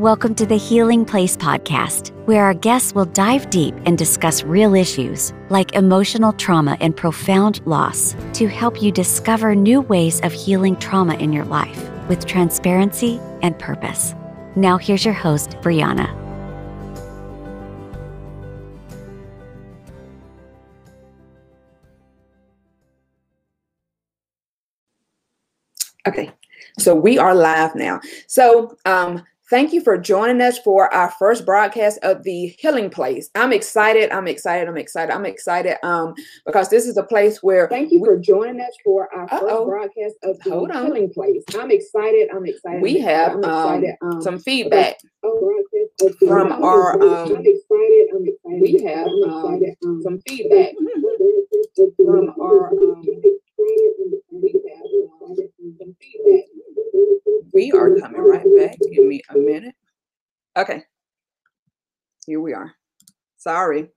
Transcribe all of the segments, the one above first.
Welcome to the Healing Place podcast, where our guests will dive deep and discuss real issues like emotional trauma and profound loss to help you discover new ways of healing trauma in your life with transparency and purpose. Now, here's your host, Brianna. Okay, so we are live now. So, um, thank you for joining us for our first broadcast of the Healing Place. I'm excited. I'm excited. I'm excited. I'm excited. Um, because this is a place where. Thank you for joining us for our Uh-oh. first broadcast of the Hold on. Healing Place. I'm excited. I'm excited. We have um, excited, um, some feedback from our. Um, I'm excited. I'm excited. We have um, um, some feedback from our. Um, we are coming right back. Give me a minute. Okay. Here we are. Sorry.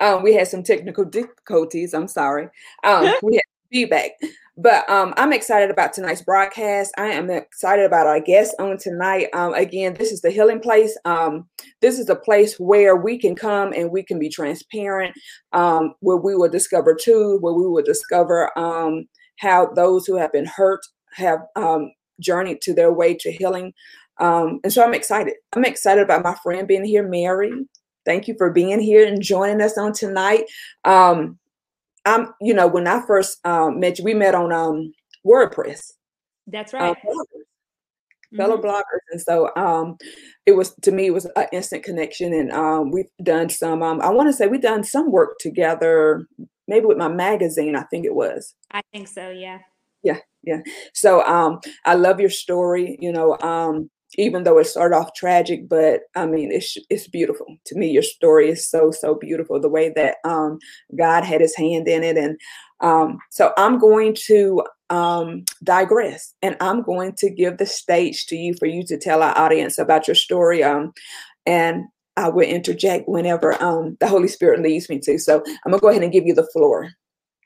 Um, we had some technical difficulties. I'm sorry. Um, we had feedback. But um, I'm excited about tonight's broadcast. I am excited about our guest on tonight. Um, again, this is the healing place. Um, this is a place where we can come and we can be transparent, um, where we will discover truth, where we will discover um, how those who have been hurt have journeyed to their way to healing. Um, and so I'm excited. I'm excited about my friend being here, Mary. Thank you for being here and joining us on tonight. Um, I'm, you know, when I first um, met you, we met on um, WordPress. That's right. Uh, fellow mm-hmm. bloggers and so um it was to me it was an instant connection and um we've done some um i want to say we've done some work together maybe with my magazine i think it was i think so yeah yeah yeah. So um i love your story you know um even though it started off tragic but i mean it's it's beautiful. To me your story is so so beautiful the way that um god had his hand in it and um so i'm going to um digress and i'm going to give the stage to you for you to tell our audience about your story um and i will interject whenever um the holy spirit leads me to. So i'm gonna go ahead and give you the floor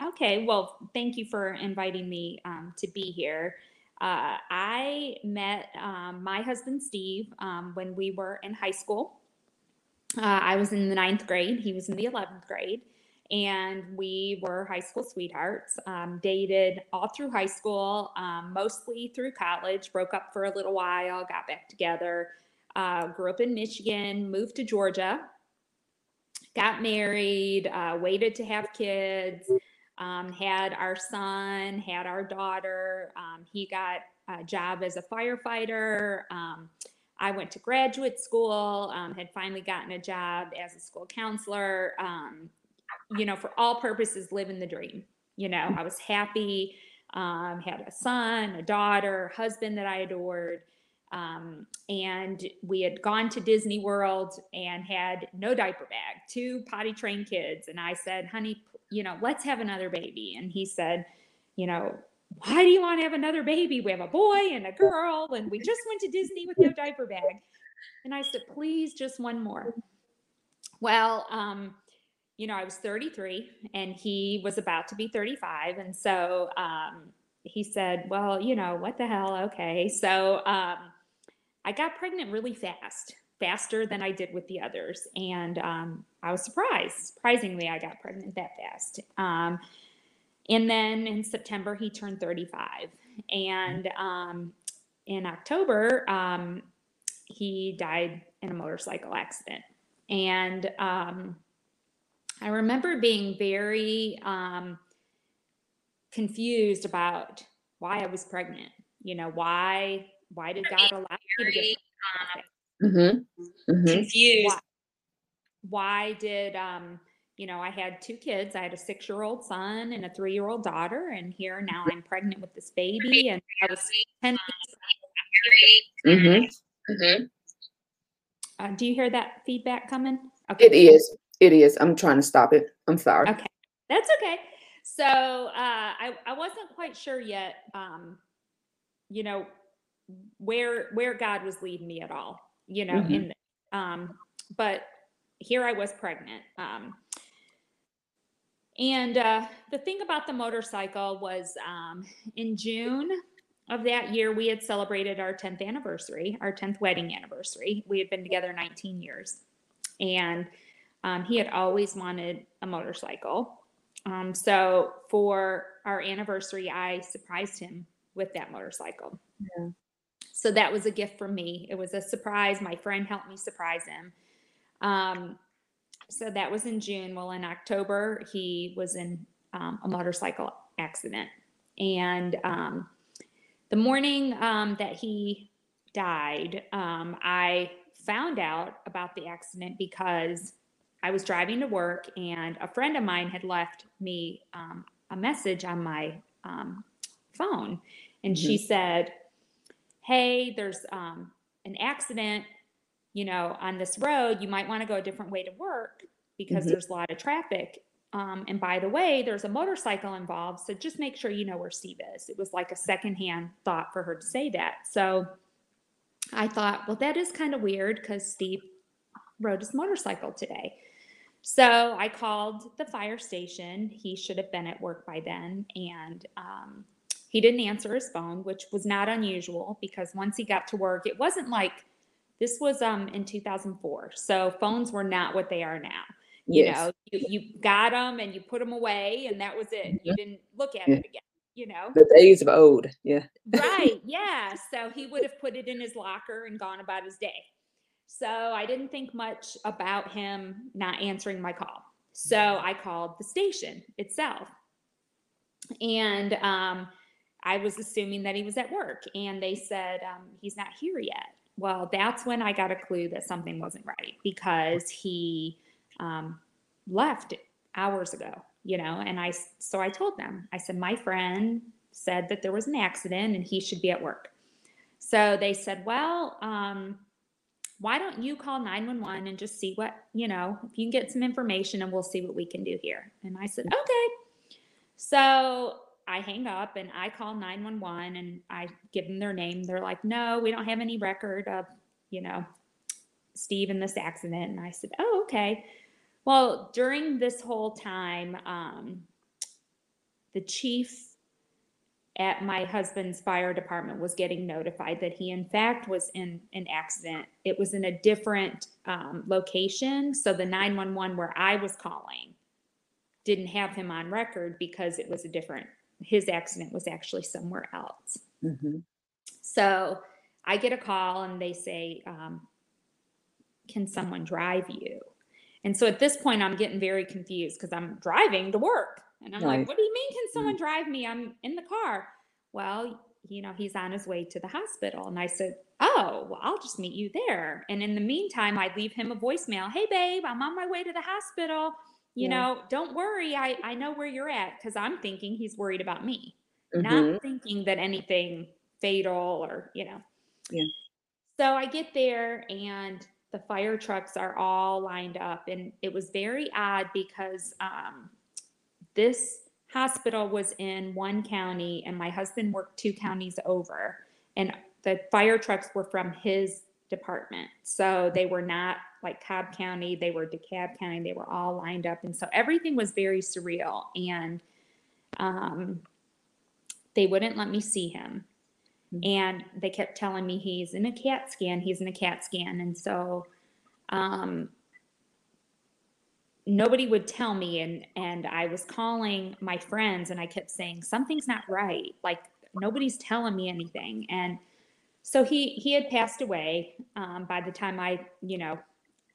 Okay, well, thank you for inviting me um, to be here. Uh, I met um, my husband Steve um, when we were in high school. Uh, I was in the ninth grade, he was in the 11th grade, and we were high school sweethearts. Um, dated all through high school, um, mostly through college, broke up for a little while, got back together. Uh, grew up in Michigan, moved to Georgia, got married, uh, waited to have kids um, had our son, had our daughter. Um, he got a job as a firefighter. Um, I went to graduate school, um, had finally gotten a job as a school counselor. Um, you know, for all purposes, living the dream. You know, I was happy, um, had a son, a daughter, husband that I adored. Um, and we had gone to Disney World and had no diaper bag, two potty trained kids. And I said, honey, you know, let's have another baby. And he said, you know, why do you want to have another baby? We have a boy and a girl, and we just went to Disney with no diaper bag. And I said, please, just one more. Well, um, you know, I was 33 and he was about to be 35. And so um, he said, well, you know, what the hell? Okay. So um, I got pregnant really fast faster than I did with the others. And um, I was surprised. Surprisingly, I got pregnant that fast. Um, and then in September, he turned 35. And um, in October, um, he died in a motorcycle accident. And um, I remember being very um, confused about why I was pregnant. You know, why why did God allow me to get Mm-hmm. Mm-hmm. confused. Why, why did um, you know, I had two kids. I had a six year old son and a three year old daughter, and here now I'm pregnant with this baby, and I was 10 mm-hmm. Mm-hmm. Uh, do you hear that feedback coming? Okay. It is. It is. I'm trying to stop it. I'm sorry. Okay. That's okay. So uh, I, I wasn't quite sure yet, um, you know, where where God was leading me at all you know, mm-hmm. in um, but here I was pregnant. Um, and uh, the thing about the motorcycle was um, in June of that year, we had celebrated our 10th anniversary, our 10th wedding anniversary. We had been together 19 years. And um, he had always wanted a motorcycle. Um, so for our anniversary, I surprised him with that motorcycle. Yeah. So that was a gift from me. It was a surprise. My friend helped me surprise him. Um, so that was in June. Well, in October, he was in um, a motorcycle accident. And um, the morning um, that he died, um, I found out about the accident because I was driving to work and a friend of mine had left me um, a message on my um, phone. And mm-hmm. she said, Hey, there's um, an accident, you know, on this road. You might want to go a different way to work because mm-hmm. there's a lot of traffic. Um, and by the way, there's a motorcycle involved. So just make sure you know where Steve is. It was like a secondhand thought for her to say that. So I thought, well, that is kind of weird because Steve rode his motorcycle today. So I called the fire station. He should have been at work by then. And um, he didn't answer his phone, which was not unusual because once he got to work, it wasn't like this was um, in 2004. So phones were not what they are now. You yes. know you, you got them and you put them away and that was it. You didn't look at yeah. it again you know? The days of old. Yeah. Right. Yeah. So he would have put it in his locker and gone about his day. So i didn't think much about him not answering my call. So i called the station itself. And um, i was assuming that he was at work and they said um, he's not here yet well that's when i got a clue that something wasn't right because he um, left hours ago, you know, and I, so I told them, I said, my friend said that there was an accident and he should be at work. So they said, well, um, why don't you call 911 and just see what, you know, if you can get some information and we'll see what we can do here. And I said, okay. So I hang up and I call 911 and I give them their name. They're like, no, we don't have any record of, you know, Steve in this accident. And I said, oh, okay. Well, during this whole time, um, the chief at my husband's fire department was getting notified that he, in fact, was in an accident. It was in a different um, location. So the 911 where I was calling didn't have him on record because it was a different, his accident was actually somewhere else. Mm-hmm. So I get a call and they say, um, Can someone drive you? And so at this point, I'm getting very confused because I'm driving to work. And I'm right. like, what do you mean, can someone mm. drive me? I'm in the car. Well, you know, he's on his way to the hospital. And I said, Oh, well, I'll just meet you there. And in the meantime, I'd leave him a voicemail Hey, babe, I'm on my way to the hospital. You yeah. know, don't worry. I, I know where you're at because I'm thinking he's worried about me, mm-hmm. not thinking that anything fatal or, you know. Yeah. So I get there and the fire trucks are all lined up. And it was very odd because um, this hospital was in one county and my husband worked two counties over. And the fire trucks were from his department. So they were not like Cobb County, they were DeKalb County, they were all lined up. And so everything was very surreal. And um, they wouldn't let me see him. Mm-hmm. And they kept telling me he's in a CAT scan, he's in a CAT scan. And so um, nobody would tell me and and I was calling my friends and I kept saying something's not right. Like nobody's telling me anything. And so he he had passed away um, by the time I, you know,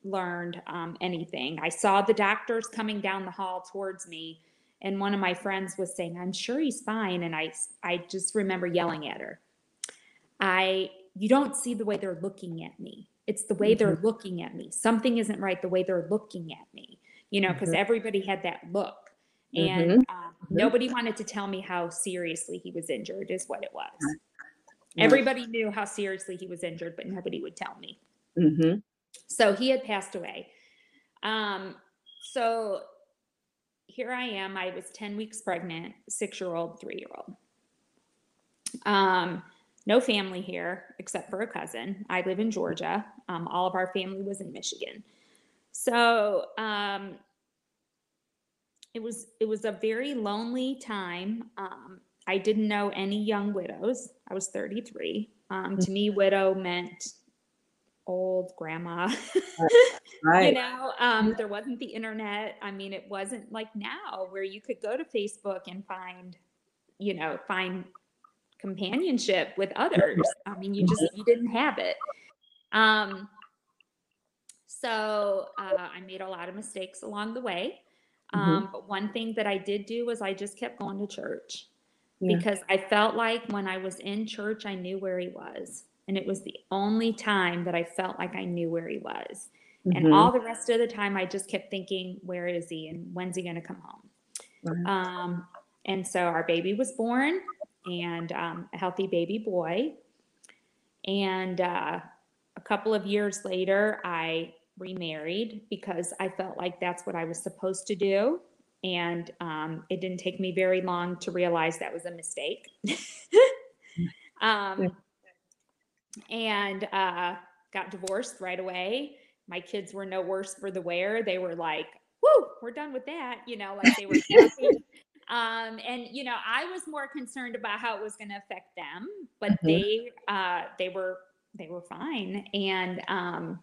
learned um, anything. I saw the doctors coming down the hall towards me and one of my friends was saying, "I'm sure he's fine." And I I just remember yelling at her. I you don't see the way they're looking at me. It's the way mm-hmm. they're looking at me. Something isn't right the way they're looking at me, you know, because mm-hmm. everybody had that look. And mm-hmm. uh, nobody wanted to tell me how seriously he was injured, is what it was. Everybody knew how seriously he was injured, but nobody would tell me. Mm-hmm. So he had passed away. Um, so here I am. I was 10 weeks pregnant, six year old, three year old. Um, no family here except for a cousin. I live in Georgia. Um, all of our family was in Michigan. So um, it was it was a very lonely time. Um, I didn't know any young widows. I was 33. Um, to me, widow meant old grandma. right. you know, um, there wasn't the internet. I mean, it wasn't like now where you could go to Facebook and find, you know, find companionship with others. I mean, you just you didn't have it. Um, so uh, I made a lot of mistakes along the way. Mm-hmm. Um, mm-hmm. But one thing that I did do was I just kept going to church yeah. because I felt like when I was in church, I knew where he was. And it was the only time that I felt like I knew where he was. Mm-hmm. And all the rest of the time, I just kept thinking, where is he and when's he going to come home? Um, and so our baby was born and um, a healthy baby boy. And uh, a couple of years later, I remarried because I felt like that's what I was supposed to do. And um, it didn't take me very long to realize that was a mistake. um, and uh, got divorced right away. My kids were no worse for the wear. They were like, whoo, we're done with that. You know, like they were um, and you know, I was more concerned about how it was going to affect them, but mm-hmm. they uh, they were they were fine. And um,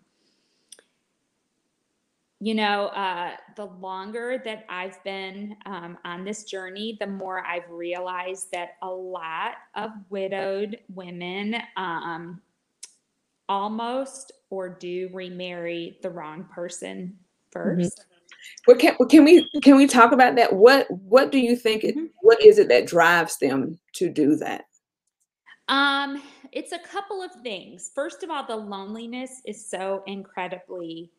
you know, uh, the longer that I've been um, on this journey, the more I've realized that a lot of widowed women um, almost or do remarry the wrong person 1st mm-hmm. Well, can, can we can we talk about that? What what do you think? It, mm-hmm. what is it that drives them to do that? Um, it's a couple of things. First of all, the loneliness is so incredibly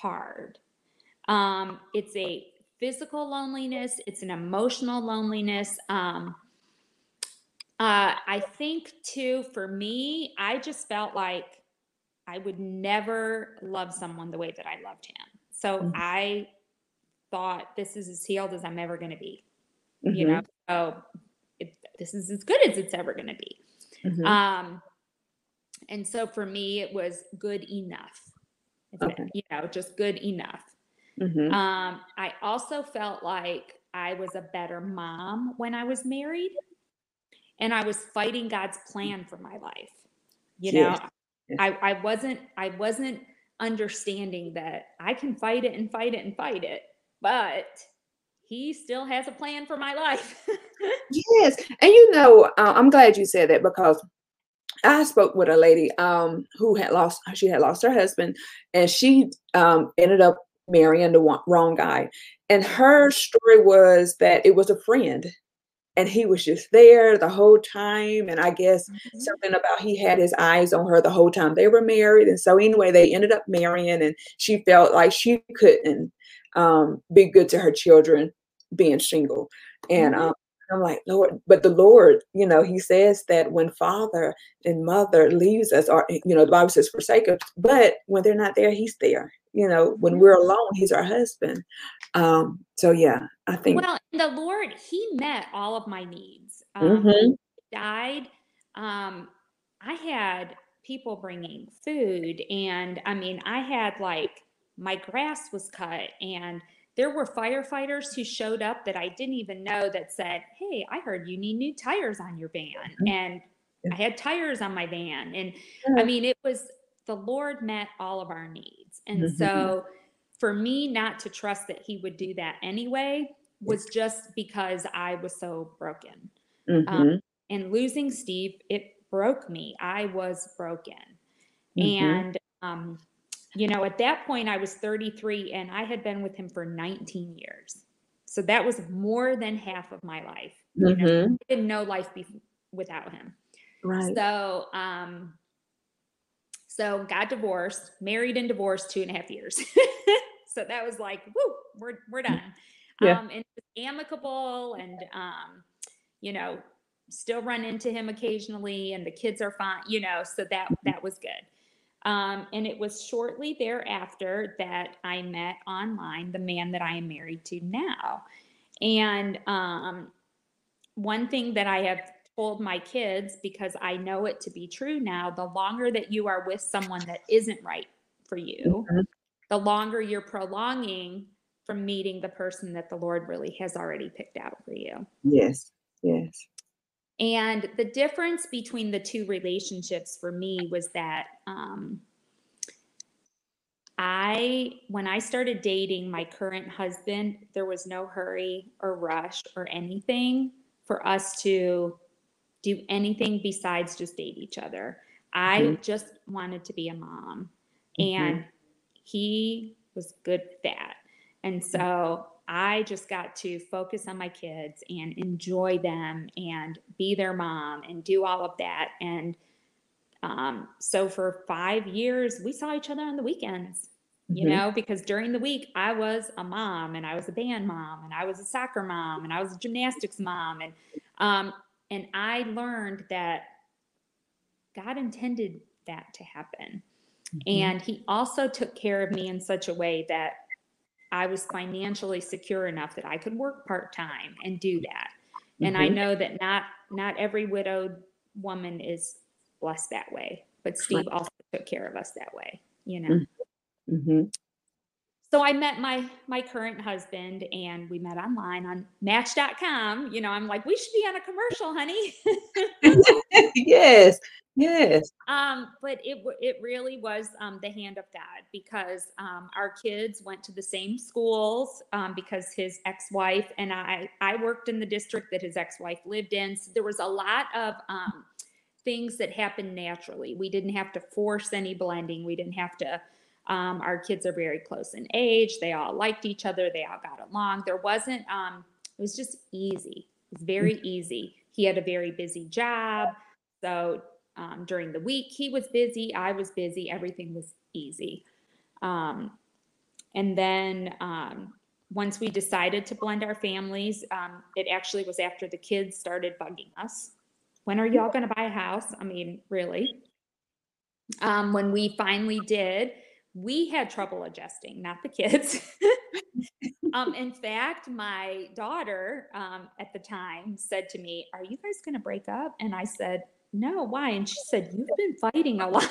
hard. Um, it's a physical loneliness, it's an emotional loneliness. Um, uh, I think too, for me, I just felt like I would never love someone the way that I loved him. So mm-hmm. I thought this is as healed as I'm ever going to be. Mm-hmm. You know, so it, this is as good as it's ever going to be. Mm-hmm. Um, and so for me, it was good enough okay. you know, just good enough. Mm-hmm. Um, I also felt like I was a better mom when I was married, and I was fighting God's plan for my life. You know. I, I wasn't I wasn't understanding that I can fight it and fight it and fight it, but he still has a plan for my life. yes. And you know, uh, I'm glad you said that because I spoke with a lady um, who had lost she had lost her husband, and she um, ended up marrying the wrong guy. And her story was that it was a friend, and he was just there the whole time. And I guess mm-hmm. something about he had his eyes on her the whole time they were married. And so anyway, they ended up marrying, and she felt like she couldn't um, be good to her children being single. And mm-hmm. I'm like, Lord, but the Lord, you know, He says that when father and mother leaves us, or you know, the Bible says forsake us, but when they're not there, He's there. You know, when we're alone, He's our husband. Um, so yeah, I think. Well, the Lord, He met all of my needs. Um, mm-hmm. Died. Um, I had people bringing food, and I mean, I had like my grass was cut and there were firefighters who showed up that I didn't even know that said, Hey, I heard you need new tires on your van. Mm-hmm. And I had tires on my van. And I mean, it was the Lord met all of our needs. And mm-hmm. so for me not to trust that He would do that anyway was just because I was so broken. Um, mm-hmm. And losing Steve, it broke me. I was broken. Mm-hmm. And um, you know, at that point, I was 33 and I had been with him for 19 years. So that was more than half of my life. Mm-hmm. You know, mm-hmm. I didn't know life be- without him. Right. So, um, so got divorced, married and divorced two and a half years. so that was like, whoo, we're we're done. Yeah. Um, and amicable and um, you know, still run into him occasionally and the kids are fine, you know, so that that was good. Um, and it was shortly thereafter that I met online the man that I am married to now. And um, one thing that I have told my kids, because I know it to be true now, the longer that you are with someone that isn't right for you, mm-hmm. the longer you're prolonging from meeting the person that the Lord really has already picked out for you. Yes. Yes. And the difference between the two relationships for me was that um, I, when I started dating my current husband, there was no hurry or rush or anything for us to do anything besides just date each other. I Mhm. just wanted to be a mom, Mhm. and he was good at that. And so I just got to focus on my kids and enjoy them and be their mom and do all of that. And um, so for five years, we saw each other on the weekends, you Mhm. know, because during the week I was a mom and I was a band mom and I was a soccer mom and I was a gymnastics mom. And, um, and I learned that God intended that to happen. Mhm. And he also took care of me in such a way that I was financially secure enough that I could work part time and do that. And I Mhm. know that not not every widowed woman is blessed that way, but Steve also took care of us that way, you know. Mhm. So I met my my current husband and we met online on match.com. You know, I'm like, we should be on a commercial, honey. yes. Yes. Um, but it it really was um, the hand of God because um, our kids went to the same schools um, because his ex-wife and I I worked in the district that his ex-wife lived in. So there was a lot of um, things that happened naturally. We didn't have to force any blending. We didn't have to. Um, our kids are very close in age. They all liked each other. They all got along. There wasn't. Um, it was just easy. It was very easy. He had a very busy job, so um, during the week. He was busy. I was busy. Everything was easy. Um, and then um, once we decided to blend our families, um, it actually was after the kids started bugging us. When are y'all going to buy a house? I mean, really? Um, when we finally did, we had trouble adjusting, not the kids. um, in fact, my daughter um, at the time said to me, Are you guys going to break up? And I said, no, why? And she said, You've been fighting a lot.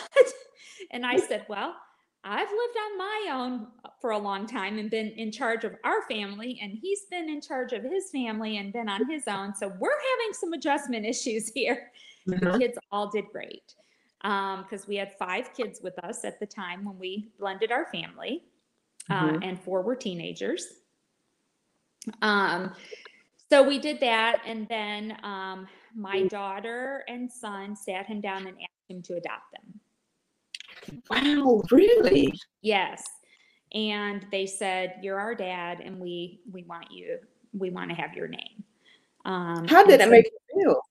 and I said, Well, I've lived on my own for a long time and been in charge of our family, and he's been in charge of his family and been on his own. So we're having some adjustment issues here. The Mhm. kids all did great because we had five kids with us at the time when we blended our family, uh, Mhm. and four were teenagers. Um, so we did that, and then um, my daughter and son sat him down and asked him to adopt them. Wow, really? Yes, and they said, "You're our dad, and we we want you. We want to have your name." Um, How did that so- make you feel?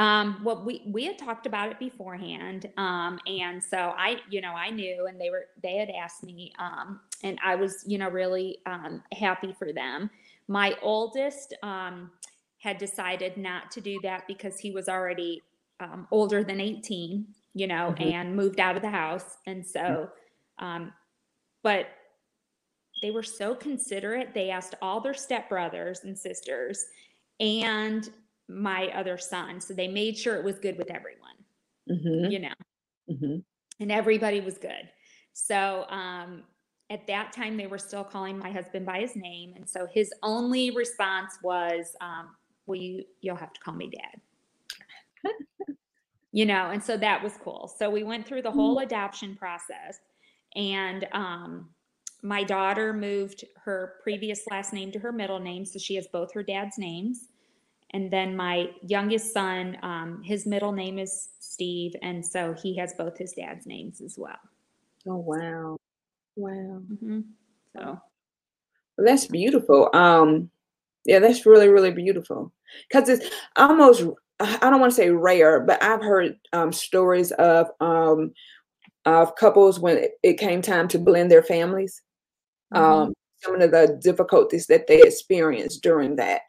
Um, well, we we had talked about it beforehand, um, and so I, you know, I knew, and they were they had asked me, um, and I was, you know, really um, happy for them. My oldest um, had decided not to do that because he was already um, older than eighteen, you know, Mhm. and moved out of the house, and so, um, but they were so considerate. They asked all their stepbrothers and sisters, and my other son. So they made sure it was good with everyone, Mhm. you know, Mhm. and everybody was good. So um, at that time, they were still calling my husband by his name. And so his only response was, um, well, you, you'll have to call me dad. you know, and so that was cool. So we went through the whole adoption process and um, my daughter moved her previous last name to her middle name. So she has both her dad's names. And then my youngest son, um, his middle name is Steve, and so he has both his dad's names as well. Oh wow. Wow. Mhm. So Well, that's beautiful. Um, yeah, that's really, really beautiful. Because it's almost, I don't want to say rare, but I've heard um, stories of um, of couples when it, came time to blend their families. mhm. Um, some of the difficulties that they experienced during that.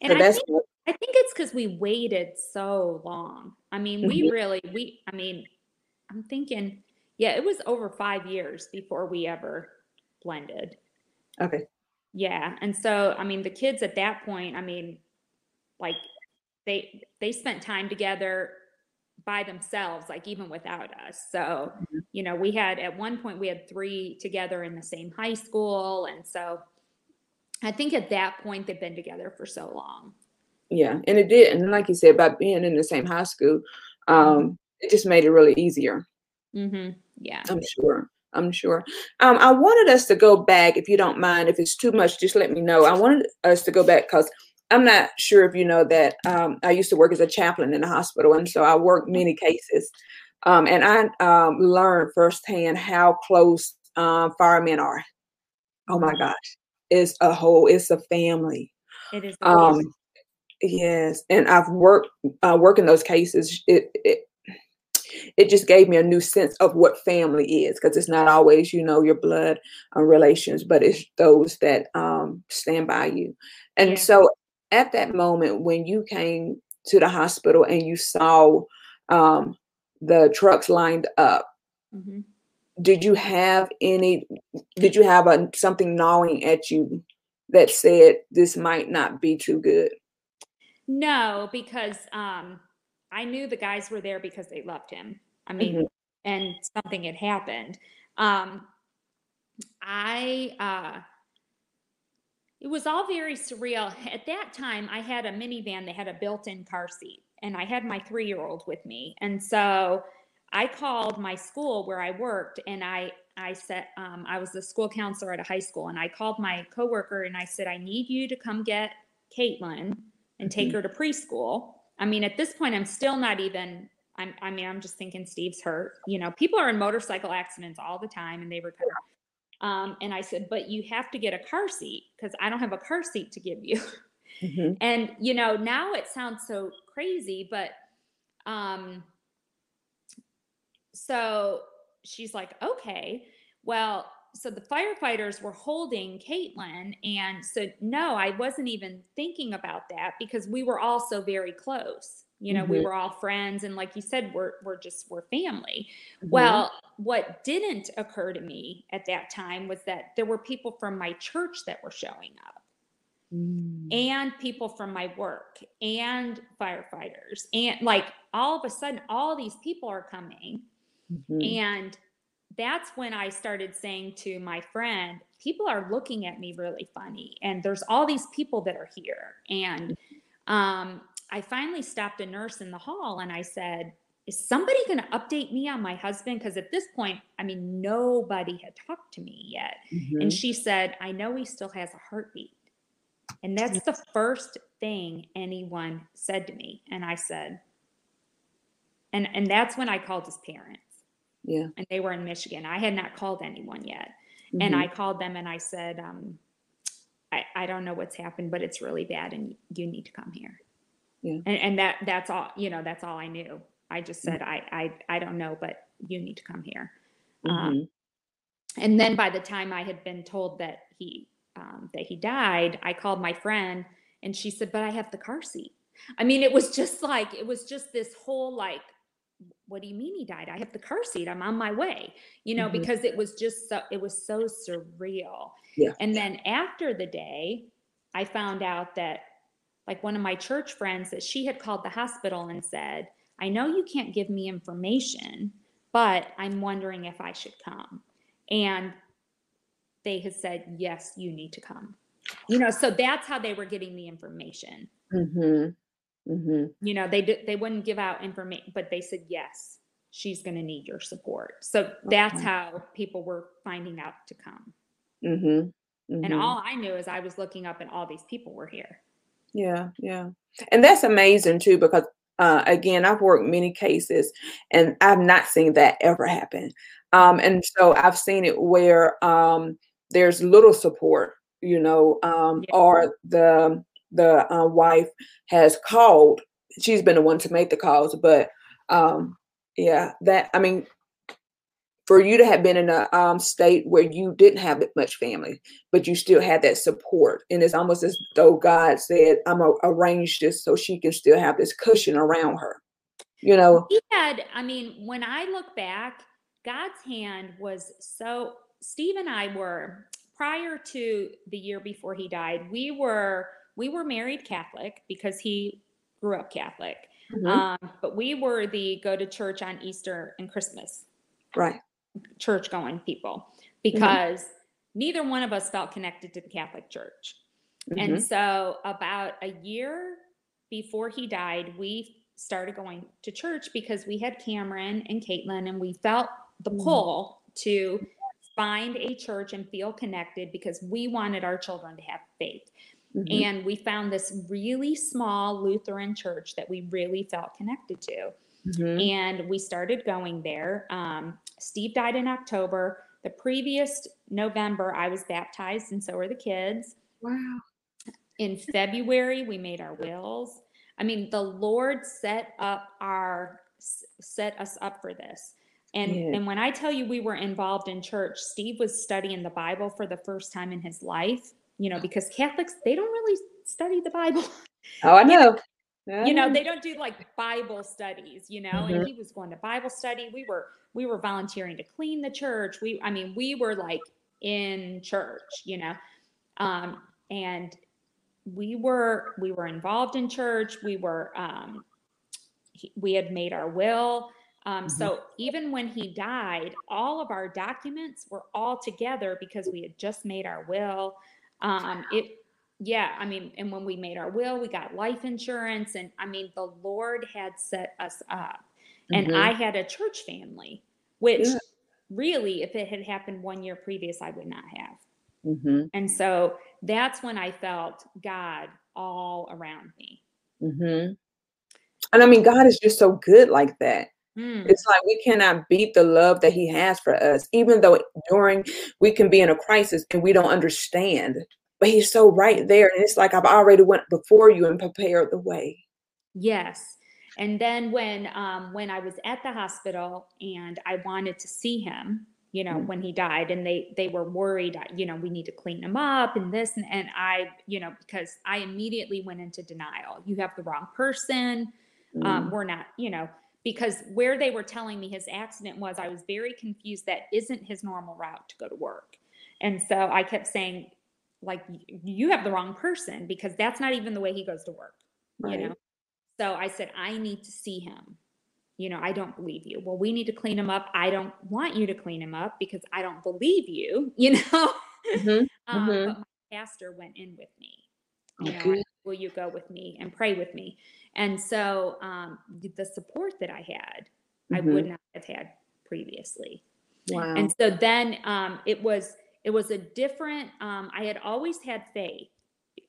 And So I think I think it's because we waited so long. I mean, we really we I mean, I'm thinking, yeah, it was over five years before we ever blended. okay. Yeah. And so, I mean, the kids at that point, I mean, like they they spent time together by themselves, like even without us. So, Mhm. you know, we had at one point we had three together in the same high school. And so I think at that point they've been together for so long. yeah, and it did. And like you said, by being in the same high school, um, it just made it really easier. Mm-hmm. Yeah. I'm sure. I'm sure. Um, I wanted us to go back, if you don't mind. If it's too much, just let me know. I wanted us to go back because I'm not sure if you know that um, I used to work as a chaplain in the hospital, and so I worked many cases, um, and I um, learned firsthand how close uh, firemen are. Oh my gosh, it's a whole, it's a family. It is. Um, yes, and I've worked uh, work in those cases. It, it it just gave me a new sense of what family is because it's not always you know your blood uh, relations but it's those that um, stand by you and yeah. so at that moment when you came to the hospital and you saw um, the trucks lined up mm-hmm. Did you have any did you have a, something gnawing at you that said this might not be too good no because um I knew the guys were there because they loved him. I mean, mm-hmm. and something had happened. Um, I, uh, it was all very surreal. At that time, I had a minivan that had a built in car seat, and I had my three year old with me. And so I called my school where I worked, and I, I said, um, I was the school counselor at a high school, and I called my coworker and I said, I need you to come get Caitlin and take mm-hmm. her to preschool I mean, at this point, I'm still not even. I'm, I mean, I'm just thinking Steve's hurt. You know, people are in motorcycle accidents all the time, and they recover. Um, and I said, but you have to get a car seat because I don't have a car seat to give you. Mm-hmm. And you know, now it sounds so crazy, but um, so she's like, okay, well, so the firefighters were holding Caitlin. And so, no, I wasn't even thinking about that because we were all so very close. You know, mm-hmm. we were all friends. And like you said, we're, we're just, we're family. Mm-hmm. Well, what didn't occur to me at that time was that there were people from my church that were showing up. Mm. And people from my work and firefighters. And like all of a sudden, all these people are coming. Mm-hmm. And that's when I started saying to my friend, people are looking at me really funny. And there's all these people that are here. And um, I finally stopped a nurse in the hall and I said, Is somebody going to update me on my husband? Because at this point, I mean, nobody had talked to me yet. Mm-hmm. And she said, I know he still has a heartbeat. And that's the first thing anyone said to me. And I said, and, and that's when I called his parents. Yeah. And they were in Michigan. I had not called anyone yet. Mm-hmm. And I called them and I said, um, I, I don't know what's happened, but it's really bad and you need to come here. Yeah. And, and that that's all, you know, that's all I knew. I just said, mm-hmm. I, I, I don't know, but you need to come here. Um, mm-hmm. Um, and then by the time I had been told that he, um, that he died, I called my friend and she said, but I have the car seat. I mean, it was just like, it was just this whole like what do you mean he died? I have the car seat. I'm on my way. You know, mm-hmm. because it was just so it was so surreal. Yeah. And then after the day, I found out that like one of my church friends that she had called the hospital and said, "I know you can't give me information, but I'm wondering if I should come." And they had said, "Yes, you need to come." You know, so that's how they were getting the information. Mm-hmm. Mm-hmm. You know, they did, they wouldn't give out information, but they said, yes, she's going to need your support. So that's okay. how people were finding out to come. Mm-hmm. Mm-hmm. And all I knew is I was looking up and all these people were here. Yeah, yeah. And that's amazing too, because uh, again, I've worked many cases and I've not seen that ever happen. Um, and so I've seen it where um, there's little support, you know, um, yeah. or the the uh, wife has called. She's been the one to make the calls, but um, yeah, that I mean, for you to have been in a um, state where you didn't have much family, but you still had that support, and it's almost as though God said, "I'm gonna arrange this so she can still have this cushion around her." You know, he had. I mean, when I look back, God's hand was so. Steve and I were prior to the year before he died. We were we were married Catholic because he grew up Catholic. Mm-hmm. Um, but we were the go to church on Easter and Christmas. Right. Church going people mm-hmm. because mm-hmm. neither one of us felt connected to the Catholic Church. Mm-hmm. And so about a year before he died, we started going to church because we had Cameron and Caitlin, and we felt the Mhm. pull to find a church and feel connected because we wanted our children to have faith. Mhm. And we found this really small Lutheran church that we really felt connected to. Mhm. And we started going there. Um, Steve died in October. The previous November, I was baptized, and so were the kids. Wow. In February, we made our wills. I mean, the Lord set up our set us up for this. And Yeah. and when I tell you we were involved in church, Steve was studying the Bible for the first time in his life. You know, because Catholics they don't really study the Bible. Oh, I know. You know they don't do like bible studies you know Mhm. and he was going to bible study. We were we were volunteering to clean the church. We i mean we were like in church you know um and we were we were involved in church. We were um he- we had made our will. Um so even when he died all of our documents were all together because we had just made our will um it yeah i mean and when we made our will we got life insurance and i mean the lord had set us up and Mhm. i had a church family which Yeah. really if it had happened one year previous i would not have Mhm. and so that's when i felt god all around me Mhm. And I mean, God is just so good like that. Mm, It's like we cannot beat the love that He has for us, even though during we can be in a crisis and we don't understand. But He's so right there, and it's like I've already went before you and prepared the way. yes and then when um when i was at the hospital and i wanted to see him you know Mm. when he died and they they were worried you know we need to clean him up and this and, and i you know because i immediately went into denial you have the wrong person Mm. um, we're not, you know, because where they were telling me his accident was, I was very confused. That isn't his normal route to go to work. And so I kept saying, like, you have the wrong person because that's not even the way he goes to work, Right. you know? So I said, I need to see him. You know, I don't believe you. Well, we need to clean him up. I don't want you to clean him up because I don't believe you, you know? Mhm. um, Mhm. But my pastor went in with me. You Oh, know, good. Will you go with me and pray with me? And so um, the support that I had, I Mhm. would not have had previously. Wow. And so then um, it was it was a different. Um, I had always had faith.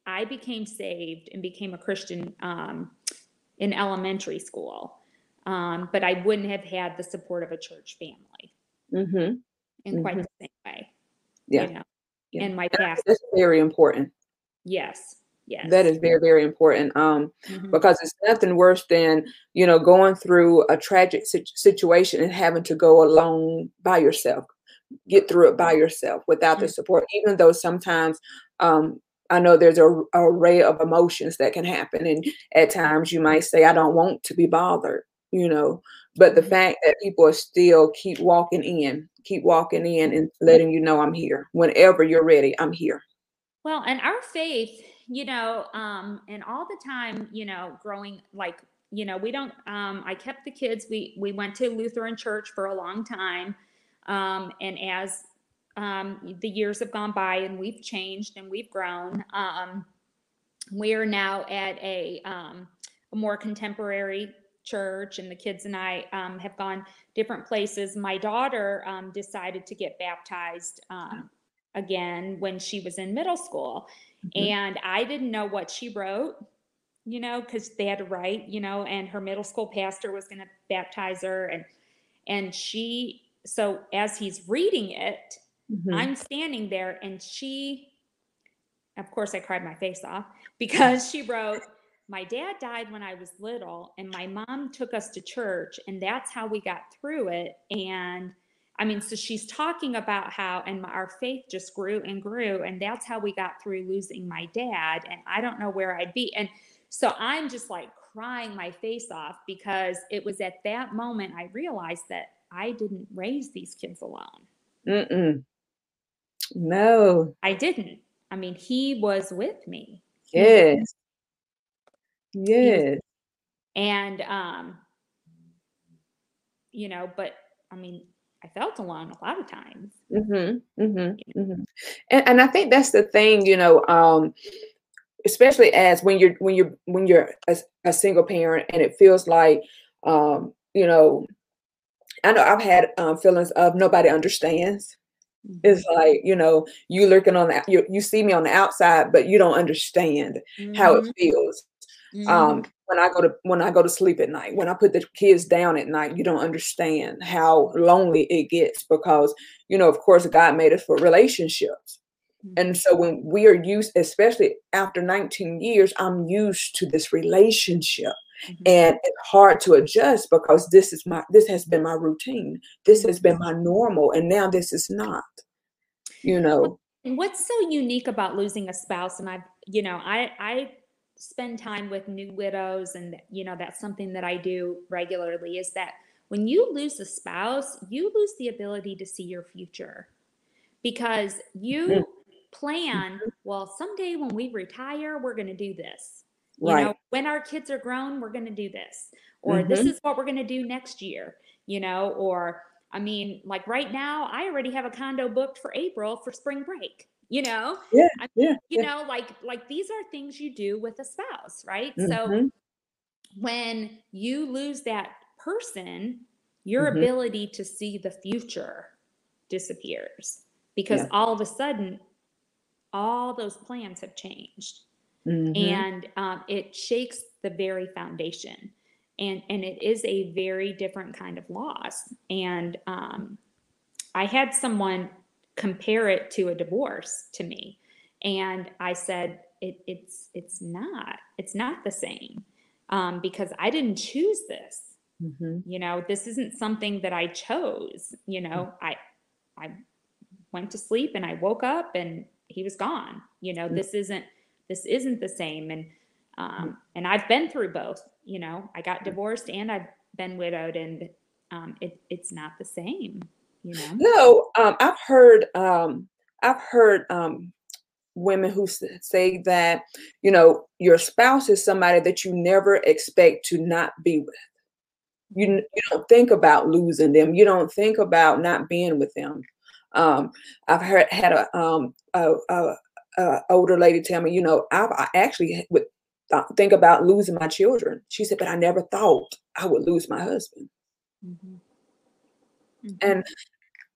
I became saved and became a Christian um, in elementary school, um, but I wouldn't have had the support of a church family hmm in quite Mhm. the same way. Yeah. You know? Yeah. And my I past, That's very important. yes, yes. That is very, very important. Um, Mhm. because it's nothing worse than you know going through a tragic sit- situation and having to go alone by yourself get through it by yourself without the Mm. support even though sometimes um, i know there's a, a array of emotions that can happen and at times you might say i don't want to be bothered you know but the Mhm. fact that people are still keep walking in keep walking in and letting you know i'm here whenever you're ready i'm here Well, and our faith, you know, um, and all the time, you know, growing like, you know, we don't. Um, I kept the kids. We we went to Lutheran church for a long time, um, and as um, the years have gone by and we've changed and we've grown, um, we are now at a um, a more contemporary church, and the kids and I um, have gone different places. My daughter um, decided to get baptized. Um, again when she was in middle school Mhm. and i didn't know what she wrote you know because they had to write you know and her middle school pastor was going to baptize her and and she so as he's reading it Mhm. i'm standing there and she of course i cried my face off because she wrote my dad died when i was little and my mom took us to church and that's how we got through it and i mean so she's talking about how and my, our faith just grew and grew and that's how we got through losing my dad and i don't know where i'd be. And so i'm just like crying my face off because it was at that moment i realized that i didn't raise these kids alone. Mm-mm. no. I didn't. I mean he was with me. Yes. yes. and um you know but i mean i felt alone a lot of times Mm-hmm, mm-hmm, mm-hmm. And, and I think that's the thing, you know, um, especially as when you're when you're when you're a, a single parent and it feels like um you know i know i've had um, feelings of nobody understands mm-hmm. it's like you know you lurking on that you, you see me on the outside but you don't understand how it mm-hmm. feels mm-hmm. um when i go to when i go to sleep at night when i put the kids down at night you don't understand how lonely it gets because you know of course god made us for relationships and so when we are used, especially after 19 years, I'm used to this relationship. Mm-hmm. And it's hard to adjust because this is my this has been my routine. This has been my normal. And now this is not. You know. What's so unique about losing a spouse? And I've, you know, I I spend time with new widows and you know that's something that I do regularly is that when you lose a spouse, you lose the ability to see your future because you plan, mm-hmm. well, someday when we retire, we're going to do this. You right. know, when our kids are grown, we're going to do this. Or mm-hmm. this is what we're going to do next year, you know, or I mean, like right now, I already have a condo booked for April for spring break. You know, yeah, I mean, yeah, you yeah. know, like like these are things you do with a spouse, right? Mm-hmm. So when you lose that person, your mm-hmm. ability to see the future disappears because yeah. all of a sudden all those plans have changed mm-hmm. and um, it shakes the very foundation and and it is a very different kind of loss and um, i had someone compare it to a divorce to me and i said it, it's it's not it's not the same um, because i didn't choose this mm-hmm. you know this isn't something that i chose you know i i went to sleep and i woke up and he was gone. You know, mm. this isn't this isn't the same. And um, mm. and I've been through both. You know, I got divorced and I've been widowed, and um, it it's not the same. You know. No, um, I've heard um, I've heard um, women who say that you know your spouse is somebody that you never expect to not be with. You, you don't think about losing them. You don't think about not being with them. Um, I've heard had a, um, a, a, a, older lady tell me, you know, I've, I actually would think about losing my children. She said, but I never thought I would lose my husband. Mm-hmm. Mm-hmm. And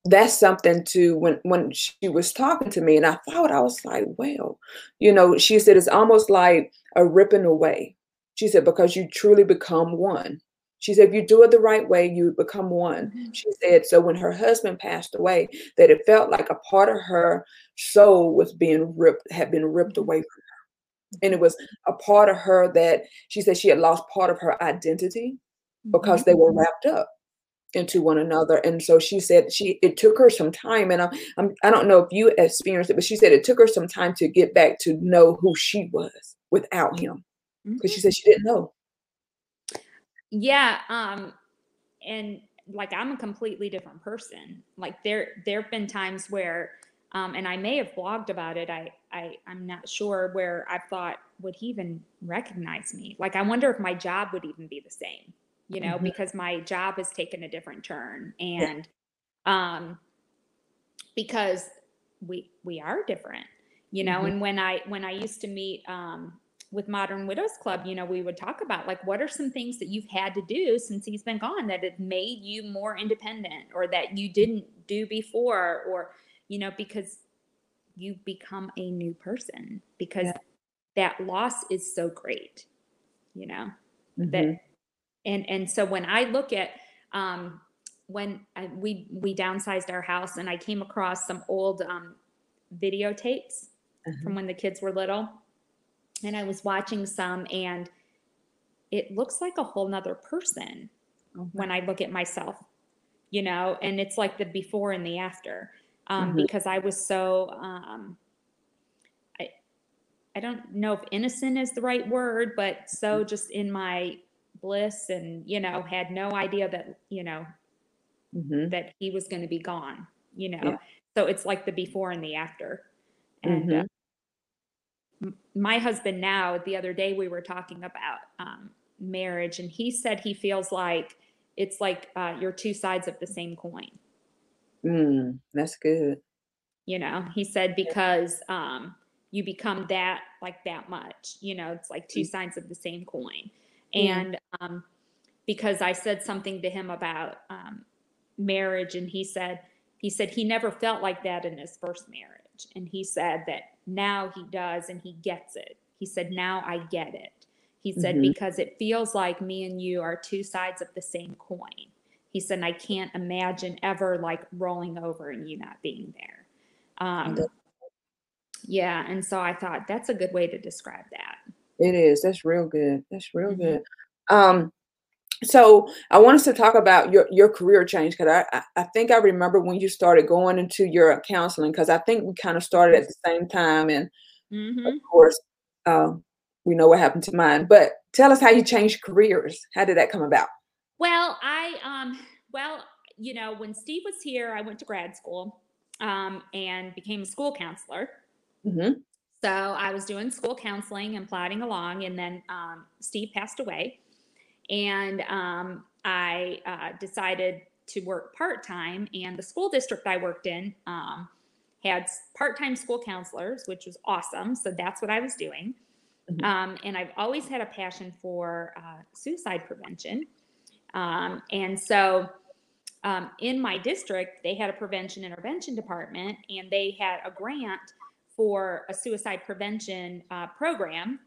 that's something to when when she was talking to me, and I thought I was like, well, you know, she said it's almost like a ripping away. She said because you truly become one. She said, if you do it the right way, you become one. Mm-hmm. She said, so when her husband passed away, that it felt like a part of her soul was being ripped, had been ripped mm-hmm. away from her. And it was a part of her that she said she had lost part of her identity because mm-hmm. they were wrapped up into one another. And so she said she it took her some time. And I, I'm, I don't know if you experienced it, but she said it took her some time to get back to know who she was without him. Because she mm-hmm. said she didn't know. Yeah. Um, and like I'm a completely different person. Like there there have been times where um, and I may have blogged about it. I, I I'm not sure where I've thought would he even recognize me? Like I wonder if my job would even be the same, you know, mm-hmm. because my job has taken a different turn and um because we we are different, you know, mm-hmm. and when I when I used to meet um with Modern Widows Club, you know, we would talk about like what are some things that you've had to do since he's been gone that have made you more independent or that you didn't do before or you know because you've become a new person because yeah. that loss is so great, you know. Mm-hmm. That and and so when I look at um when I, we we downsized our house and I came across some old um videotapes mm-hmm. from when the kids were little and I was watching some and it looks like a whole nother person mm-hmm. when I look at myself, you know, and it's like the before and the after. Um, mm-hmm. because I was so um, I I don't know if innocent is the right word, but so mm-hmm. just in my bliss and you know had no idea that you know mm-hmm. that he was going to be gone you know yeah. so it's like the before and the after and mm-hmm. uh, my husband now the other day we were talking about um, marriage and he said he feels like it's like uh, you're two sides of the same coin mm, that's good you know he said because um, you become that like that much. You know, it's like two mm. sides of the same coin. And um, because I said something to him about um, marriage, and he said he said he never felt like that in his first marriage, and he said that now he does, and he gets it. He said now I get it. He said mm-hmm. because it feels like me and you are two sides of the same coin. He said I can't imagine ever like rolling over and you not being there. Um, yeah, and so I thought that's a good way to describe that. It is. That's real good. That's real mm-hmm. good. Um, so I want us to talk about your your career change because I, I think I remember when you started going into your counseling because I think we kind of started at the same time and mm-hmm. of course uh, we know what happened to mine. But tell us how you changed careers. How did that come about? Well, I um well you know when Steve was here, I went to grad school um, and became a school counselor. Mm-hmm. So I was doing school counseling and plodding along, and then um, Steve passed away, and um, I uh, decided to work part time. And the school district I worked in um, had part time school counselors, which was awesome. So that's what I was doing. Mm-hmm. Um, and I've always had a passion for uh, suicide prevention, um, and so um, in my district, they had a prevention intervention department and they had a grant for a suicide prevention uh, program.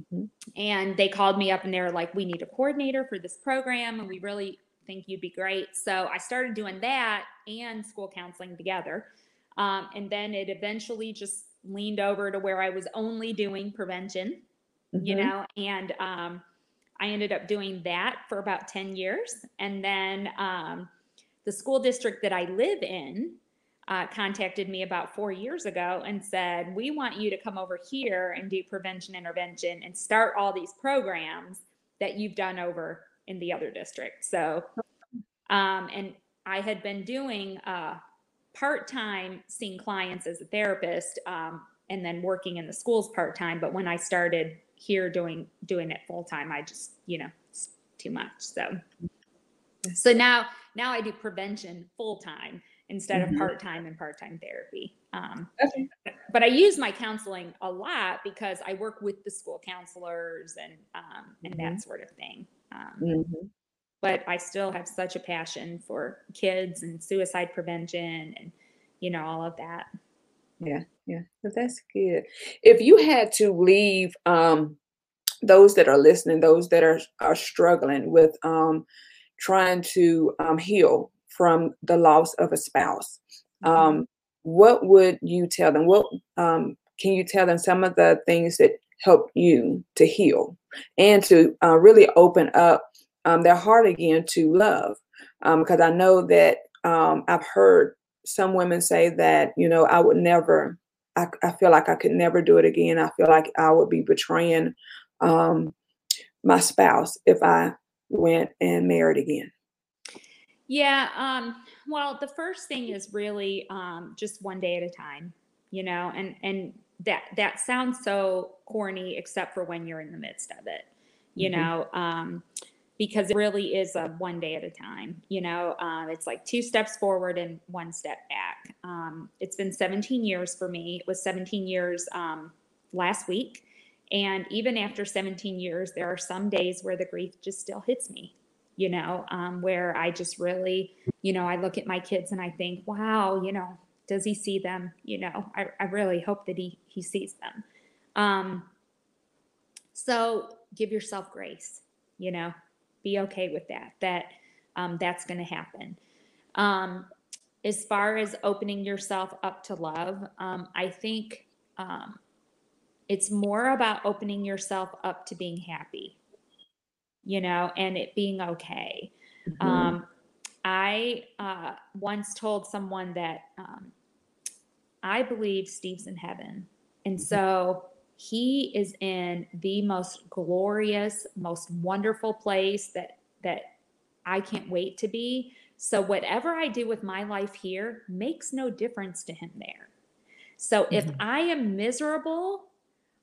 Mm-hmm. And they called me up and they were like, we need a coordinator for this program and we really think you'd be great. So I started doing that and school counseling together. Um, and then it eventually just leaned over to where I was only doing prevention, mm-hmm. you know, and um, I ended up doing that for about 10 years. And then um, the school district that I live in uh, contacted me about four years ago and said, We want you to come over here and do prevention intervention and start all these programs that you've done over in the other district. So, um, and I had been doing uh, part time seeing clients as a therapist um, and then working in the schools part time. But when I started here doing doing it full time, I just, you know, too much. So, so now now I do prevention full time instead mm-hmm. of part time and part time therapy. Um, okay. But I use my counseling a lot because I work with the school counselors and um, and mm-hmm. that sort of thing. Um, mm-hmm. But I still have such a passion for kids and suicide prevention and you know all of that. Yeah, yeah, so that's good. If you had to leave um, those that are listening, those that are are struggling with um, trying to um, heal from the loss of a spouse. Mm-hmm. Um, what would you tell them? What um, can you tell them some of the things that help you to heal and to uh, really open up um, their heart again to love? Because um, I know that um, I've heard some women say that you know I would never. I, I, feel like I could never do it again. I feel like I would be betraying um, my spouse if I went and married again? Yeah. Um, well, the first thing is really um, just one day at a time, you know, and and that that sounds so corny, except for when you're in the midst of it, you mm-hmm. know, um, because it really is a one day at a time. You know, uh, it's like two steps forward and one step back. Um, it's been 17 years for me. It was 17 years um, last week. And even after 17 years, there are some days where the grief just still hits me, you know, um, where I just really, you know, I look at my kids and I think, wow, you know, does he see them? You know, I, I really hope that he, he sees them. Um, so give yourself grace, you know, be okay with that, that um, that's going to happen. Um, as far as opening yourself up to love, um, I think um, it's more about opening yourself up to being happy, you know, and it being okay. Mm-hmm. Um, I uh, once told someone that um, I believe Steve's in heaven. And mm-hmm. so he is in the most glorious, most wonderful place that, that I can't wait to be. So whatever I do with my life here makes no difference to him there. So if mm-hmm. I am miserable,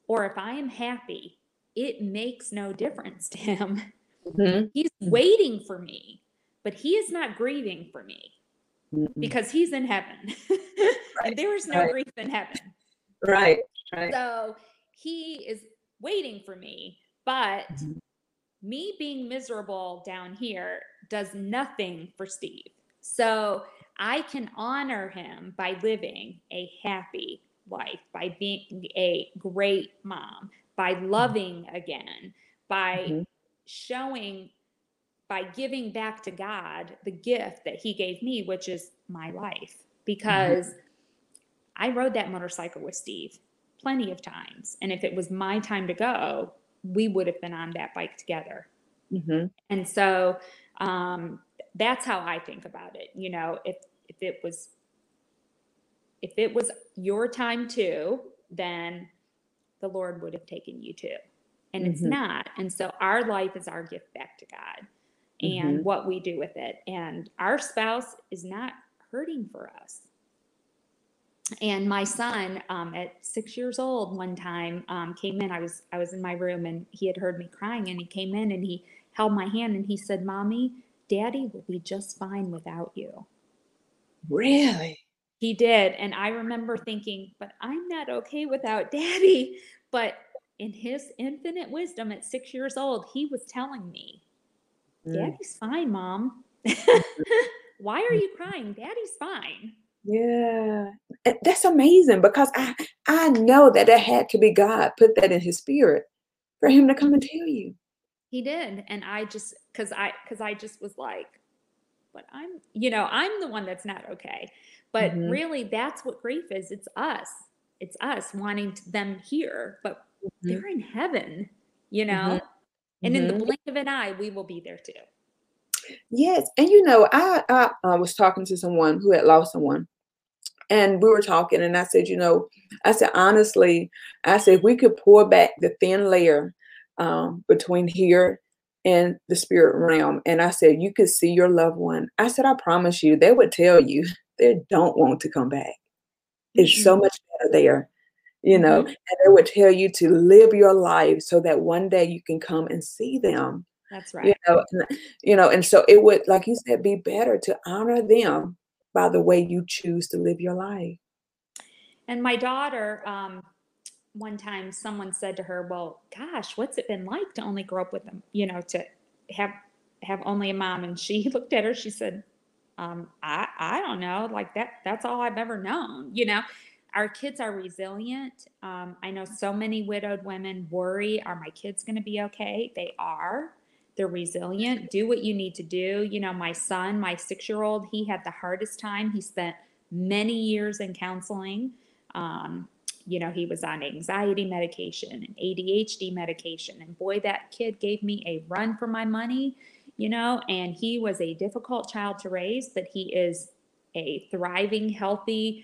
or if I am happy, it makes no difference to him. Mm-hmm. He's waiting for me, but he is not grieving for me mm-hmm. because he's in heaven. right. there is no right. grief in heaven. Right. Right. So he is waiting for me, but Mhm. me being miserable down here does nothing for Steve. So I can honor him by living a happy life, by being a great mom, by loving again, by Mhm. showing, by giving back to God the gift that He gave me, which is my life. Because I rode that motorcycle with Steve plenty of times. And if it was my time to go, we would have been on that bike together. hmm And so um, that's how I think about it. You know, if if it was if it was your time too, then the Lord would have taken you too. And it's Mhm. not. And so our life is our gift back to God and Mhm. what we do with it. And our spouse is not hurting for us. And my son, um, at six years old, one time um, came in. I was I was in my room, and he had heard me crying, and he came in and he held my hand and he said, "Mommy, Daddy will be just fine without you." Really? He did, and I remember thinking, "But I'm not okay without Daddy." But in His infinite wisdom, at six years old, He was telling me, Mm. "Daddy's fine, Mom. Why are you crying? Daddy's fine." Yeah, that's amazing because I I know that it had to be God put that in His spirit for Him to come and tell you. He did, and I just because I because I just was like, but I'm you know I'm the one that's not okay. But Mhm. really, that's what grief is. It's us. It's us wanting them here, but Mhm. they're in heaven, you know. And in the Mhm. blink of an eye, we will be there too. Yes, and you know, I I uh, was talking to someone who had lost someone, and we were talking, and I said, you know, I said honestly, I said if we could pour back the thin layer um, between here and the spirit realm, and I said you could see your loved one. I said I promise you, they would tell you they don't want to come back. It's so Mhm. much better there. You know, and they would tell you to live your life so that one day you can come and see them That's you right. know and, you know and so it would like you said be better to honor them by the way you choose to live your life And my daughter, um, one time someone said to her, Well, gosh, what's it been like to only grow up with them, you know, to have have only a mom? And she looked at her, she said, um, I, I don't know. Like that, that's all I've ever known. You know, our kids are resilient. Um, I know so many widowed women worry, are my kids going to be okay? They are. They're resilient. Do what you need to do. You know, my son, my six year old, he had the hardest time. He spent many years in counseling. Um, you know, he was on anxiety medication and ADHD medication. And boy, that kid gave me a run for my money, you know, and he was a difficult child to raise, but he is a thriving, healthy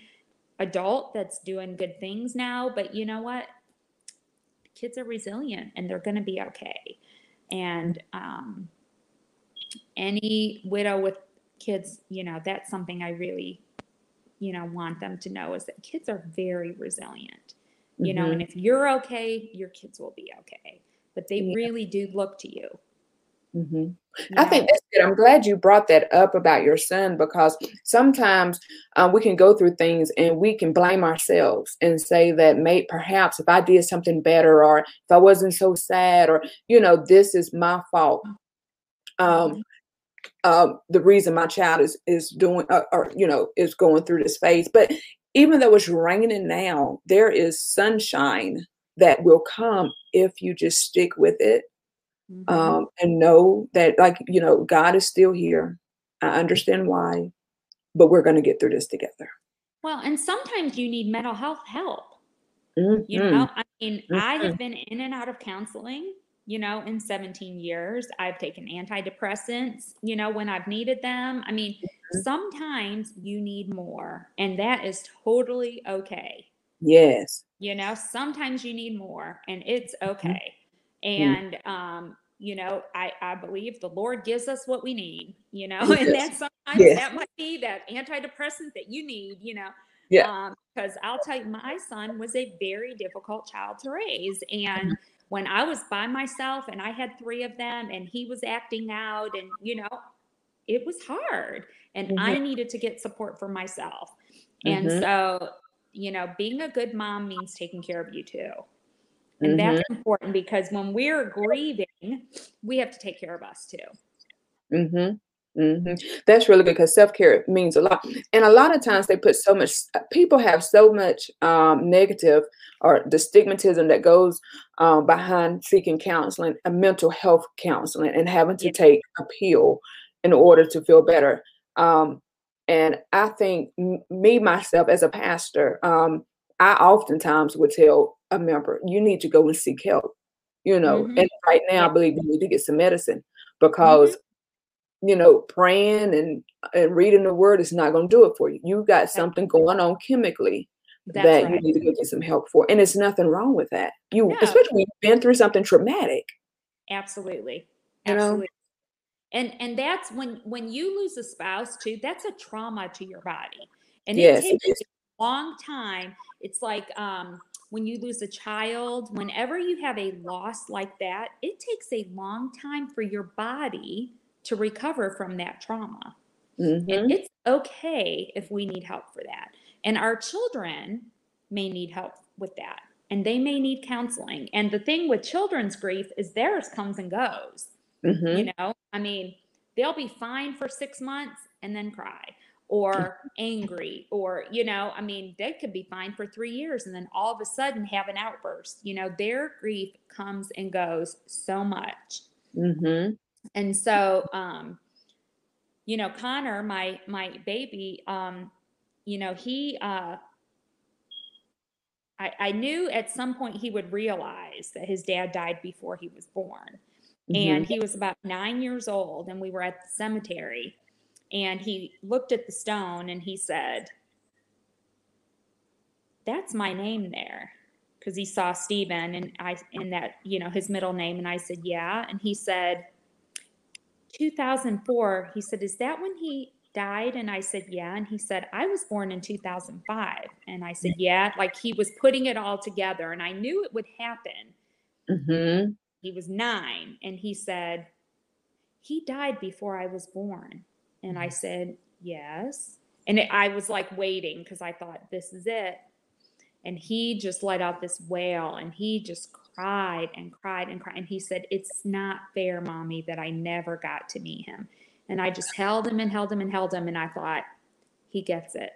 adult that's doing good things now. But you know what? Kids are resilient and they're going to be okay. And um, any widow with kids, you know, that's something I really you know want them to know is that kids are very resilient you know Mhm. and if you're okay your kids will be okay but they Yeah. really do look to you, Mhm. you I think that's good. I'm glad you brought that up about your son because sometimes uh, we can go through things and we can blame ourselves and say that may perhaps if I did something better or if I wasn't so sad or you know this is my fault. Um, uh, the reason my child is is doing uh, or you know is going through this phase. But even though it's raining now, there is sunshine that will come if you just stick with it Mhm. um, and know that like you know god is still here i understand why but we're going to get through this together well and sometimes you need mental health help Mhm. You know, I mean, I Mhm. have been in and out of counseling, you know, in 17 years. I've taken antidepressants, you know, when I've needed them. I mean, Mhm. sometimes you need more, and that is totally okay. yes You know, sometimes you need more, and it's okay. Mm-hmm. And, um, you know, I, I believe the Lord gives us what we need, you know, Yes. and that sometimes Yes. that might be that antidepressant that you need, you know. Yeah. Because I'll tell you, my son was a very difficult child to raise. And Mm-hmm. when I was by myself and I had three of them and he was acting out, and, you know, it was hard. And I Mm-hmm. needed to get support for myself. And Mhm. so, you know, being a good mom means taking care of you too. And mm-hmm. that's important because when we're grieving, we have to take care of us too. Mm-hmm. Mm-hmm. That's really good because self care means a lot. And a lot of times they put so much, people have so much um, negative or the stigmatism that goes um, behind seeking counseling, a mental health counseling, and having to yeah. take a pill in order to feel better. Um, and I think m- me, myself, as a pastor, um, I oftentimes would tell a member, you need to go and seek help. You know, mm-hmm. and right now, I believe you need to get some medicine because mm-hmm you know, praying and and reading the word is not going to do it for you. You got something going on chemically That's that right. you need to go get some help for, and it's nothing wrong with that. You, no. especially when you've been through something traumatic. Absolutely, absolutely. You know? And and that's when when you lose a spouse too. That's a trauma to your body, and yes, it takes a long time. It's like um, when you lose a child. Whenever you have a loss like that, it takes a long time for your body to recover from that trauma. Mm-hmm. And it's okay if we need help for that. And our children may need help with that. And they may need counseling. And the thing with children's grief is theirs comes and goes. Mm-hmm. You know, I mean, they'll be fine for six months and then cry or angry or you know i mean they could be fine for three years and then all of a sudden have an outburst you know their grief comes and goes so much mm-hmm. And so, um, you know, Connor, my my baby, um, you know, he uh, I, I knew at some point he would realize that his dad died before he was born. Mm-hmm. And he was about nine years old, and we were at the cemetery. And he looked at the stone and he said, That's my name there. Because he saw Stephen and I in that, you know, his middle name. And I said, Yeah. And he said, 2004, he said, Is that when he died? And I said, Yeah. And he said, I was born in 2005. And I said, Yeah. Like he was putting it all together. And I knew it would happen. Mm-hmm. He was nine. And he said, He died before I was born. And I said, Yes. And it, I was like waiting because I thought, This is it. And he just let out this wail and he just cried and cried and cried. And he said, It's not fair, mommy, that I never got to meet him. And I just held him and held him and held him. And I thought, He gets it.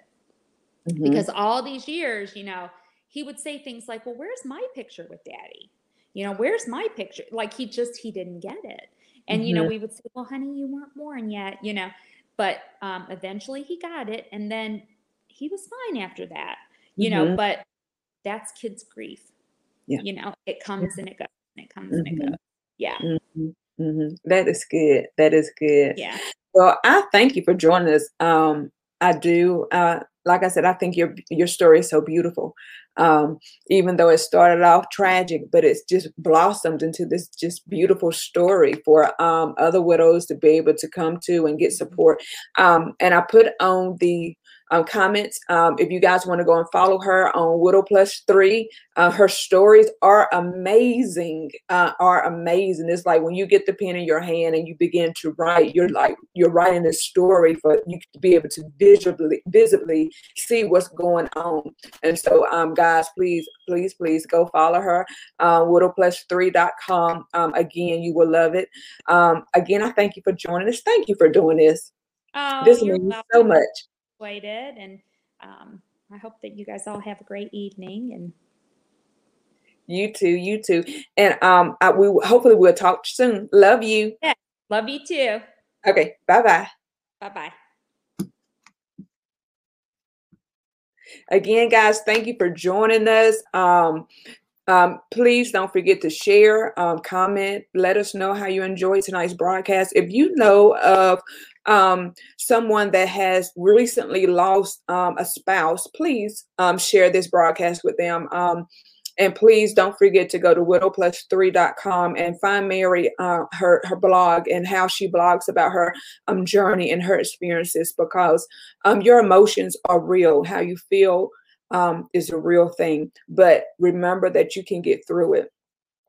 Mm-hmm. Because all these years, you know, he would say things like, Well, where's my picture with daddy? You know, where's my picture? Like he just, he didn't get it. And, mm-hmm. you know, mm-hmm. we would say, Well, honey, you weren't born yet, you know. But um, eventually he got it. And then he was fine after that, you mm-hmm. know. But that's kids' grief yeah. You know, it comes and it goes and it comes and it mm-hmm. goes. Yeah. Mm-hmm. That is good. That is good. Yeah. Well, I thank you for joining us. Um, I do. Uh, like I said, I think your your story is so beautiful. Um, even though it started off tragic, but it's just blossomed into this just beautiful story for um, other widows to be able to come to and get mm-hmm. support. Um, and I put on the um, comments. Um, if you guys want to go and follow her on Widow Plus Three, uh, her stories are amazing. Uh, are amazing. It's like when you get the pen in your hand and you begin to write, you're like you're writing a story for you to be able to visibly visibly see what's going on. And so, um, guys, please, please, please go follow her. Uh, widowplus3.com. Um, again, you will love it. Um, again, I thank you for joining us. Thank you for doing this. Oh, this means so much and um, I hope that you guys all have a great evening and you too, you too. And um I, we hopefully we'll talk soon. Love you. Yeah. Love you too. Okay. Bye-bye. Bye-bye. Again, guys, thank you for joining us. Um, um, please don't forget to share, um, comment, let us know how you enjoyed tonight's broadcast. If you know of um, someone that has recently lost um, a spouse, please um, share this broadcast with them. Um, and please don't forget to go to widowplus3.com and find Mary, uh, her, her blog, and how she blogs about her journey and her experiences because your emotions are real. How you feel um, is a real thing. But remember that you can get through it.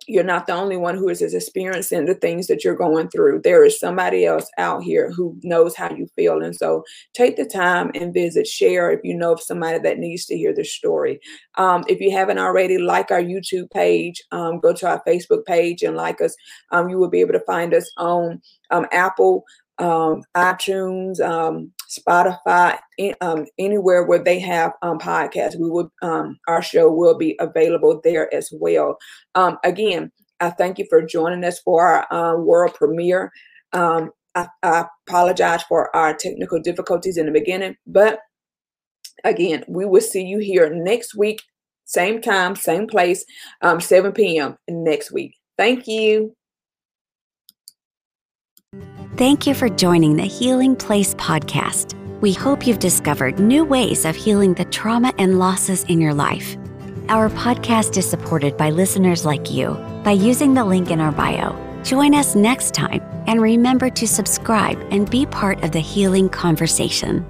you're not the only one who is experiencing the things that you're going through. There is somebody else out here who knows how you feel. And so take the time and visit, share if you know of somebody that needs to hear this story. Um, if you haven't already, like our YouTube page, um, go to our Facebook page and like us. Um, you will be able to find us on um, Apple, um, iTunes, Spotify, um, anywhere where they have um, podcasts. We will, um, our show will be available there as well. Um, again, I thank you for joining us for our uh, world premiere. Um, I, I apologize for our technical difficulties in the beginning, but again, we will see you here next week, same time, same place, um, 7 p.m. next week. Thank you. Thank you for joining the Healing Place podcast. We hope you've discovered new ways of healing the trauma and losses in your life. Our podcast is supported by listeners like you. By using the link in our bio, join us next time and remember to subscribe and be part of the healing conversation.